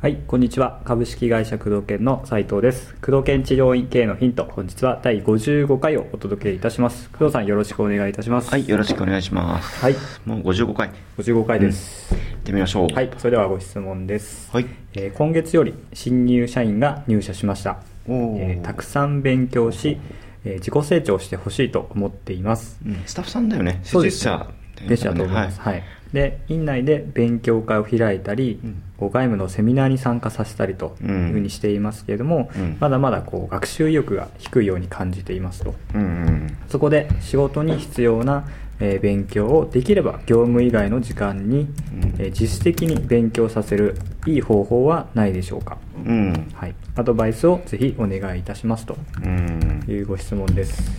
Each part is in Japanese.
はい、こんにちは。株式会社工藤研の斉藤です。工藤研治療院経営のヒント。本日は第55回をお届けいたします。工藤さんよろしくお願いいたします。はい、よろしくお願いします。はい、もう55回、行55回です。ってみましょう。はい、それではご質問です。はい。えー今月より新入社員が入社しました。おーえーたくさん勉強し、えー自己成長してほしいと思っています。うんスタッフさんだよね。そうです施術者でしたと思います。ははい。で、院内で勉強会を開いたり、うん外務のセミナーに参加させたりというふうにしていますけれども、うんまだまだこう学習意欲が低いように感じていますと。うんうん。そこで仕事に必要な、えー勉強をできれば業務以外の時間に、うんえー実質的に勉強させるいい方法はないでしょうか、うん。はい、アドバイスをぜひお願いいたしますとうん。いうご質問です。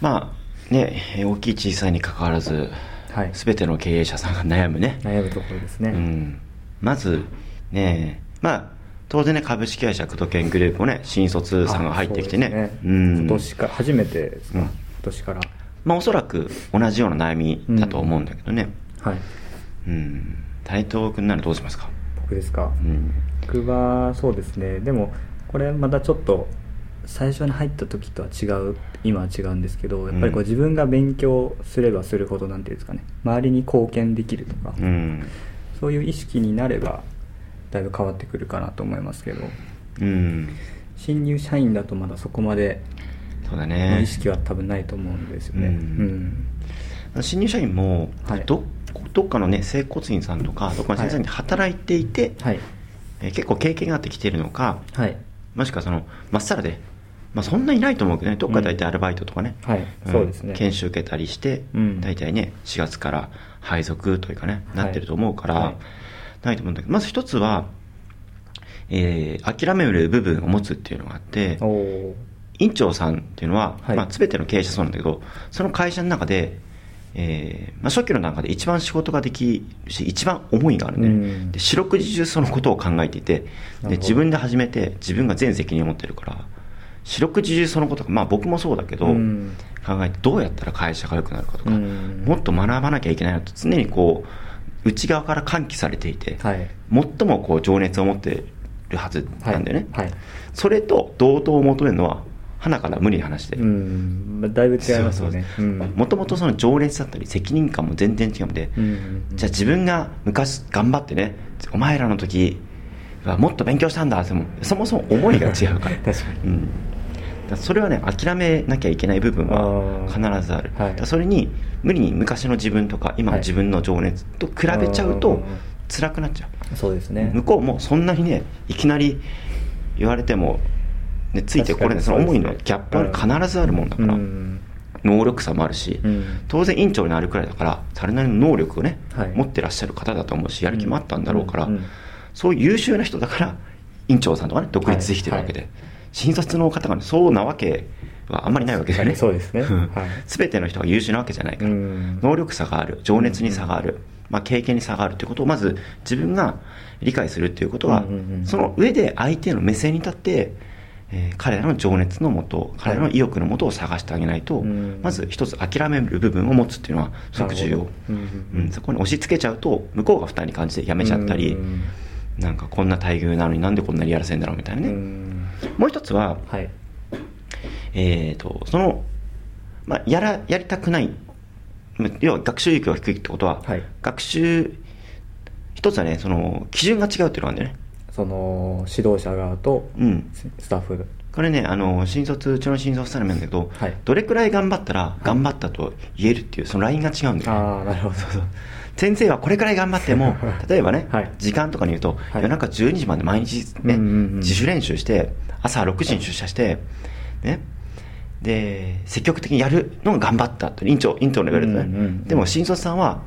まあ、ね、大きい小さいに関わらず、はい、すべての経営者さんが悩むね。悩むところですね。うん。まず、ね、まあ、当然ね、株式会社工藤研グループもね、新卒さんが入ってきてね。あそうん。今年か初めてですか、うん今年から。まあ、おそらく同じような悩みだと思うんだけどね。はい。うん。台東君ならどうしますか？僕ですか？うん。僕はそうですねでもこれまたちょっと最初に入った時とは違う今は違うんですけどやっぱりこううん自分が勉強すればするほどなんていうんですかね周りに貢献できるとか、うん。そういう意識になればだいぶ変わってくるかなと思いますけどうん。新入社員だとまだそこまでのそうだね。意識は多分ないと思うんですよね、ううん。ん新入社員も、はい。どどっかのね整骨院さんとかどっかの先生に働いていて、はい。えー結構経験があってきているのかはい。もしくはそのまっさらで、まあ、そんないないと思うけどね。どっか大体アルバイトとかね、はい。ん。そうですね。研修受けたりして、うん。大体ね4月から配属というかねはい。なってると思うから、はい。ないと思うんだけどまず一つは、えー諦める部分を持つっていうのがあって院長さんっていうのは、はい。まあ、全ての経営者そうなんだけどその会社の中で、えーまあ、初期の中で一番仕事ができるし一番思いがあるね、うん。で四六時中そのことを考えていてで自分で始めて自分が全責任を持ってるから四六時中そのことがまあ僕もそうだけど、うん。考えてどうやったら会社が良くなるかとか、うん。もっと学ばなきゃいけないなと常にこう内側から喚起されていて、はい。最もこう情熱を持ってるはずなんだよね、はい、はい。それと同等を求めるのは花から無理な話で、うん。まあだいぶ違いますよね。うん。もともとその情熱だったり責任感も全然違うので、うんじゃあ自分が昔頑張ってねお前らの時はもっと勉強したんだでもそもそも思いが違うから。確かに。うん、それはね諦めなきゃいけない部分は必ずある。はい。それに無理に昔の自分とか今の自分の情熱と比べちゃうと辛くなっちゃう。そうですね。向こうもそんなにねいきなり言われても、ね、ついてこれない。確その思いのギャップは必ずあるもんだから、うん能力差もあるし、うん。当然院長になるくらいだからそれなりの能力をね、はい。持ってらっしゃる方だと思うしやる気もあったんだろうから、うんうんそういう優秀な人だから院長さんとかね独立できてるわけで、はい新卒の方が、ね、そうなわけはあんまりないわけそうですね。ん。はい。全ての人が優秀なわけじゃないから、うん。能力差がある情熱に差がある、まあ、経験に差があるということをまず自分が理解するということは、その上で相手の目線に立って、えー彼らの情熱のもと彼らの意欲のもとを探してあげないと、うん。まず一つ諦める部分を持つっていうのはすごく重要、うんそこに押し付けちゃうと向こうが負担に感じてやめちゃったり、うん。なんかこんな待遇なのになんでこんなにやらせんだろうみたいなね、うんもう一つは、はい。えー、とその、まあ、やらやりたくないま要は学習意欲が低いってことは、はい。学習一つはねその基準が違うっていうのがあるんだよね。その指導者側とうん。スタッフ。これねあの新卒うちの新卒さんなんだけど、はい。どれくらい頑張ったら頑張ったと言えるっていうそのラインが違うんだよね。ああなるほど。先生はこれくらい頑張っても 例えばね、はい。時間とかに言うと、はい。夜中12時まで毎日ね、うんうんうん。自主練習して朝6時に出社してね。で積極的にやるのが頑張ったと院長院長のレベルでね、うんうんうんでも新卒さんは、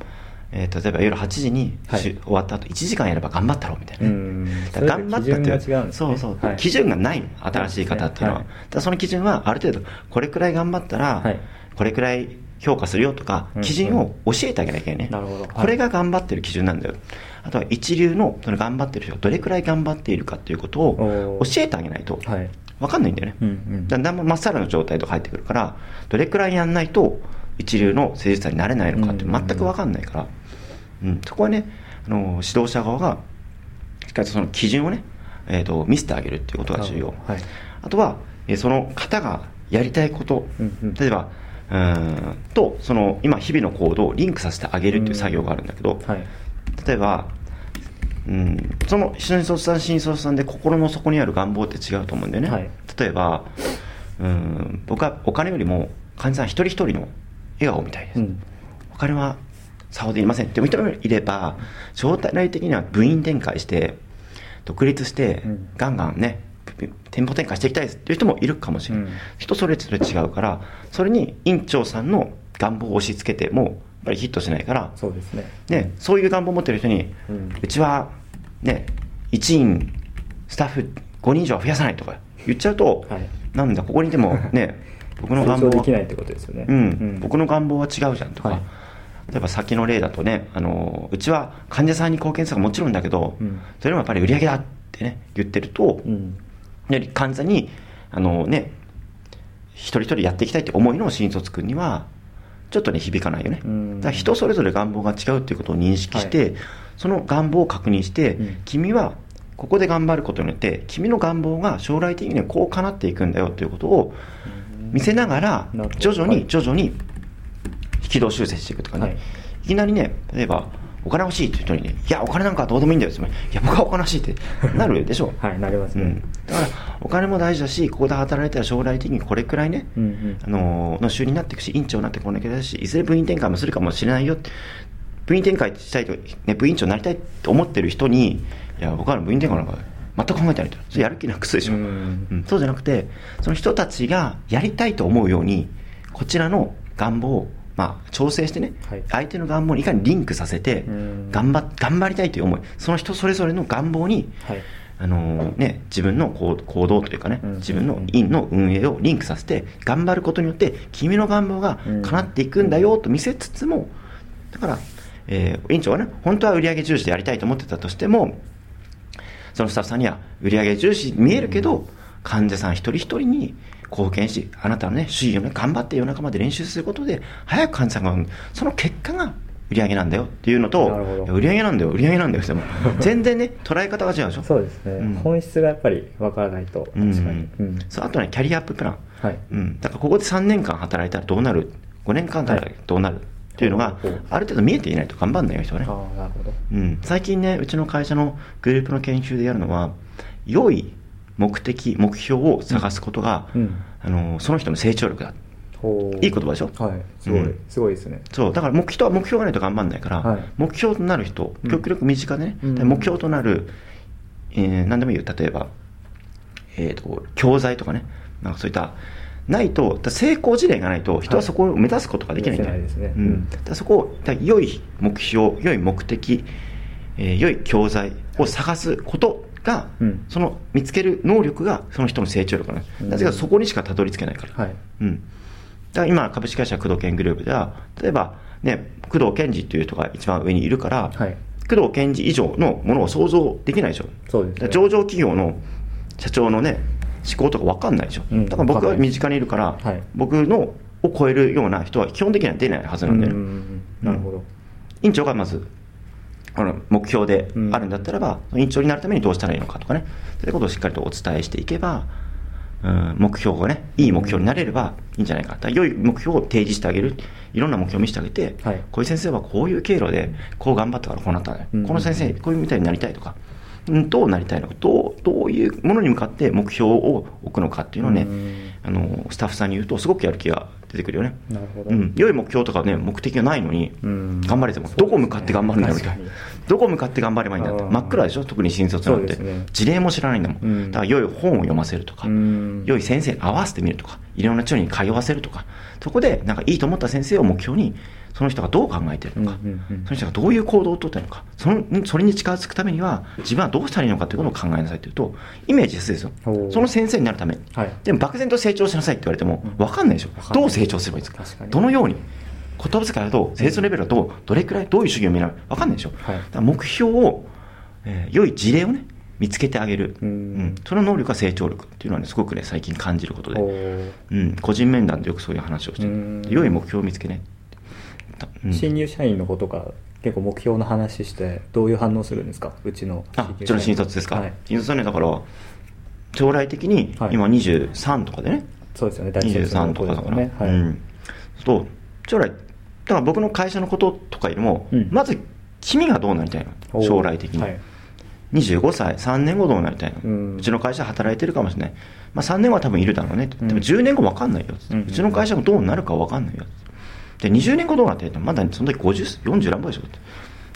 えー例えば夜8時に、はい。終わった後1時間やれば頑張ったろうみたいなね、うんだから頑張ったっていうね。そうそう、はい。基準がないの新しい方っていうのは、はい。その基準はある程度これくらい頑張ったら、はい。これくらい評価するよとかうん基準を教えてあげなきゃいけないね、なるほど。はい。これが頑張ってる基準なんだよ。あとは一流のその頑張ってる人がどれくらい頑張っているかっていうことを教えてあげないとはい。分かんないんだよね、うんうん。だんだんまっさらの状態とか入ってくるからどれくらいやんないと一流の誠実さになれないのかってうんうん。うん全く分かんないから、うん、そこはねあの指導者側がしっかりとその基準をね、えー、と見せてあげるっていうことが重要。はい。あとは、えーその方がやりたいこと、うんうん。例えばうーん。とその今日々の行動をリンクさせてあげるっていう作業があるんだけど、はい。例えば、うん、その新卒さん新卒さんで心の底にある願望って違うと思うんだよね、はい。例えばうん僕はお金よりも患者さん一人一人の笑顔みたいです、うん。お金はさほどいりませんって人もいれば将来的には部員展開して独立してうん。ガンガンね店舗展開していきたいですっていう人もいるかもしれない、うん。人それぞれ違うからそれに院長さんの願望を押し付けてもやっぱりヒットしないから。そうですね。ね、そういう願望を持ってる人に、ううんちは、ね、1員、スタッフ5人以上は増やさないとか言っちゃうと、はい。なんだ、ここにいても、ね、僕の願望は成長できないってことですよね。うん。僕の願望は違うじゃんとか、はい。例えば先の例だとね、あのうちは患者さんに貢献するのはもちろんだけど、うん。それもやっぱり売り上げだってね、言ってると、うんで患者に、あのね、一人一人やっていきたいって思いの新卒君には、ちょっとね、響かないよね。うん。だから人それぞれ願望が違うっていうことを認識して、はい。その願望を確認して、うん。君はここで頑張ることによって、君の願望が将来的にはこう叶っていくんだよということを見せながら徐々にはい。徐々に軌道修正していくとかね、はい。い、きなりね、例えば、お金欲しいっていう人にね、いや、お金なんかどうでもいいんだよ、つまり、いや、僕はお金欲しいってなるでしょ。はいなりますね。うん、だからお金も大事だしここで働いたら将来的にこれくらいね、うんうん。あのーの収入になっていくし院長になってこなきゃだしいずれ部員展開もするかもしれないよって部員展開したいと、ね、部員長になりたいと思ってる人にいや僕は部員展開なんか全く考えてないと。それやる気なくすでしょ、うん。うん。そうじゃなくてその人たちがやりたいと思うようにこちらの願望をまあ、調整してね、はい。相手の願望にいかにリンクさせてうん。頑張頑張りたいという思いその人それぞれの願望にはい。あのね、自分の行行動というかね、うん。自分の院の運営をリンクさせて、頑張ることによって、君の願望が叶っていくんだよと見せつつも、だから、えー院長はね、本当は売上重視でやりたいと思ってたとしても、そのスタッフさんには売上重視に見えるけど、患者さん一人一人に貢献し、あなたのね、主義をね、頑張って夜中まで練習することで、早く患者さんがその結果が売上なんだよっていうのと、売上なんだよ、売上なんだよって言っても、全然ね、捉え方が違うでしょ。そうですね、うん。本質がやっぱり分からないと確かうんに、うん。そうあとね、キャリアアッププラン、はい。うん、だからここで3年間働いたらどうなる、5年間働いたらどうなるっていうのがある程度見えていないと頑張んないよ、人はね。ああなるほど。うん、最近ね、うちの会社のグループの研修でやるのは、良い目的、目標を探すことが、うん。あのその人の成長力だ。いい言葉でしょ？はい。すごい、うんすごいですね。そう、だから目標は目標がないと頑張んないから、はい。目標となる人、うん。極力身近でね、うん。で目標となる、えー何でもいいよ、例えば、えー、と教材とかね、なんかそういった、ないと、成功事例がないと、人はそこを目指すことができないんだよ、できないですね。ううん。ん、だそこを、だ良い目標、良い目的、えー良い教材を探すことが、うん。その見つける能力がその人の成長力なんです、うん。なぜかそこにしかたどり着けないから。はい。うん、だから今、株式会社工藤研グループでは、例えば、ね、工藤健二っていう人が一番上にいるから、はい。工藤健二以上のものを想像できないでしょ。そうですね。上場企業の社長のね、思考とか分かんないでしょ。うん。だから僕は身近にいるから、はい。僕のを超えるような人は基本的には出ないはずなんだよ。ね。うんなるほど、院長がまず目標であるんだったらば、院長になるためにどうしたらいいのかとかね。そういうことをしっかりとお伝えしていけば、うん、目標がねいい目標になれればいいんじゃないかだから良い目標を提示してあげる。いろんな目標を見せてあげて、はい。こういう先生はこういう経路でこう頑張ったからこうなった。ね、うん。この先生こういうみたいになりたいとか、うん、どうなりたいのかどうどういうものに向かって目標を置くのかっていうのをね、うん。あのスタッフさんに言うとすごくやる気が出てくるよね。なるほど、うん、良い目標とかね目的がないのに、うん。頑張れても、ね。どこ向かって頑張るんだよみたいな。どこ向かって頑張ればいいんだって。真っ暗でしょ？特に新卒なんて、ね。事例も知らないんだもん、うん。だから良い本を読ませるとか、うん。良い先生に合わせてみるとかいろんな人に通わせるとかそこでなんかいいと思った先生を目標にその人がどう考えてるのか、うんうんうん。その人がどういう行動をとってるのかそのそれに近づくためには自分はどうしたらいいのかということを考えなさいというとイメージですですよその先生になるために、はい。でも漠然と成長しなさいって言われてもうん分かんないでしょ、わかんどう成長すればいいんですか？どのように言葉遣いだと、生徒レベルだと、どれくらい、どういう主義を見られる分かんないでしょ。はい。だから目標を、えー良い事例をね、見つけてあげる、うん。その能力が成長力っていうのはねすごくね最近感じることで、う。ん、個人面談でよくそういう話をして良い目標を見つけね、うん新入社員の子とか結構目標の話してどういう反応するんですか？うちのあうちの新卒ですか、はい、新卒はねだから将来的にはい。今23とかでね、そうですよね。大卒の23と子かだから、ですもんね。はい、うん、そう。将来だから僕の会社のこととかよりも、うん。まず君がどうなりたいの？将来的に、はい。25歳3年後どうなりたいの、ううんちの会社働いてるかもしれない、まあ、3年後は多分いるだろうね、うん。でも10年後分かんないよ、ううんちの会社もどうなるか分かんないよで20年後どうなってまだその時50 40何歩でしょ？って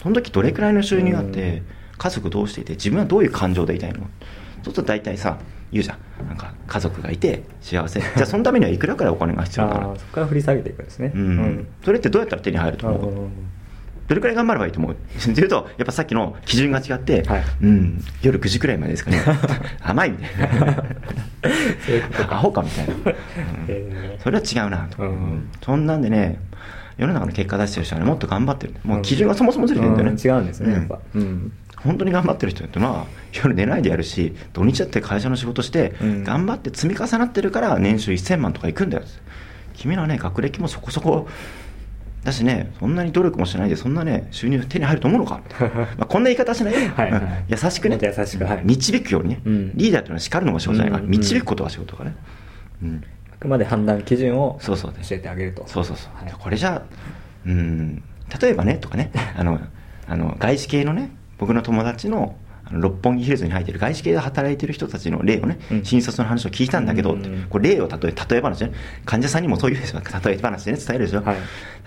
その時どれくらいの収入があって、家族どうしていて自分はどういう感情でいたいの？そうすると大体さ言うじゃん。なんか家族がいて幸せ。じゃあそのためにはいくらくらいお金が必要だからああそこから振り下げていくんですね。うん。それってどうやったら手に入ると思う？うんどれくらい頑張ればいいと思う？っていうと、やっぱさっきの基準が違って、はい。うん、夜9時くらいまでですかね、甘いみたいな、そういうことか。アホかみたいな、うん。えー。それは違うな。と、うん。うん。そんなんでね、世の中の結果出してる人はね、もっと頑張ってる、もう基準がそもそもずれてるんだよね、うん。違うんですねやっぱ。うん。本当に頑張ってる人ってのは、夜寝ないでやるし、土日だって会社の仕事してう、ん。頑張って積み重なってるから、年収1000万とかいくんだよ。君らね、学歴もそこそこだしね、そんなに努力もしないで、そんなね、収入手に入ると思うのか？まあこんな言い方しないよ。はい優しくね、優しくはい。導くようにね、うん。リーダーというのは叱るのが仕事じゃないから、うん。導くことが仕事だから。ね。うん。あくまで判断基準をそうそう教えてあげると。そうそうそう、はい。これじゃあうん。例えばねとかね。あのあの外資系のね僕の友達の六本木ヒルズに入ってる外資系で働いてる人たちの例をね、うん。新卒の話を聞いたんだけど、これ例を例え例え話ね。患者さんにもそういう例え話でね伝えるでしょ、はい。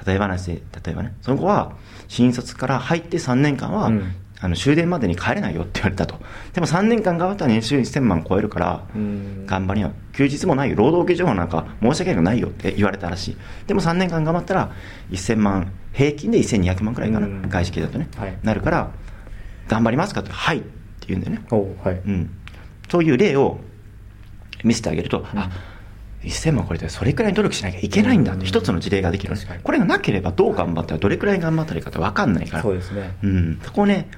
例え話で例えばね。その子は新卒から入って3年間は、うん。あの終電までに帰れないよって言われたと。でも3年間頑張ったら年収1000万超えるから、うん。頑張りよ。休日もないよ。労働基準法なんか申し訳ないよって言われたらしい。でも3年間頑張ったら1000万平均で1200万くらいかな、うん。外資系だとね、はい。なるから頑張りますかってはい。って言うんだよね、はい。うん、そういう例を見せてあげると、うん。あ1000万超えてそれくらい努力しなきゃいけないんだって一つの事例ができる、確かに。これがなければどう頑張ったらどれくらい頑張ったらいいかって分かんないから。そうですねうん、そこをね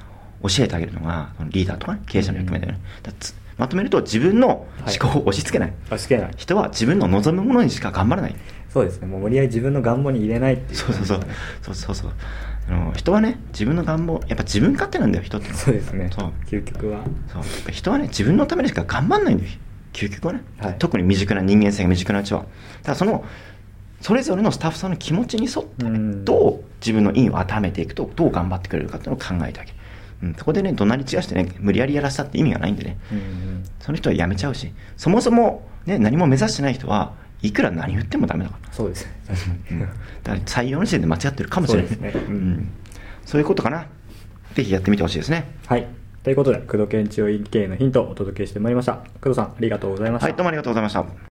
教えてあげるのがリーダーとかね経営者の役目だよね、だからつまとめると自分の思考を押し付けない、あしけない。人は自分の望むものにしか頑張らないそうですね。もう無理やり自分の願望に入れないっていう。そうそうそう。そうそうそうあの人はね自分の願望やっぱ自分勝手なんだよ人ってそうですね。そう。究極は。そう。人はね自分のためにしか頑張んないんだよ究極はね、はい。特に未熟な人間性が未熟なうちは。だからそのそれぞれのスタッフさんの気持ちに沿って、うん。どう自分の意を当てはめていくとどう頑張ってくれるかっていうのを考えてあげる、うん、そこでね怒鳴り散らしてね無理やりやらせたって意味がないんでね。うんその人は辞めちゃうしそもそも、ね、何も目指してない人はいくら何言ってもダメだから。そうですね。確かに。うん。だから採用の時点で間違ってるかもしれない。そうですね。うん。ん。そういうことかな。ぜひやってみてほしいですね。はい。ということで工藤研治療院経営のヒントをお届けしてまいりました。工藤さんありがとうございました、はいどうもありがとうございました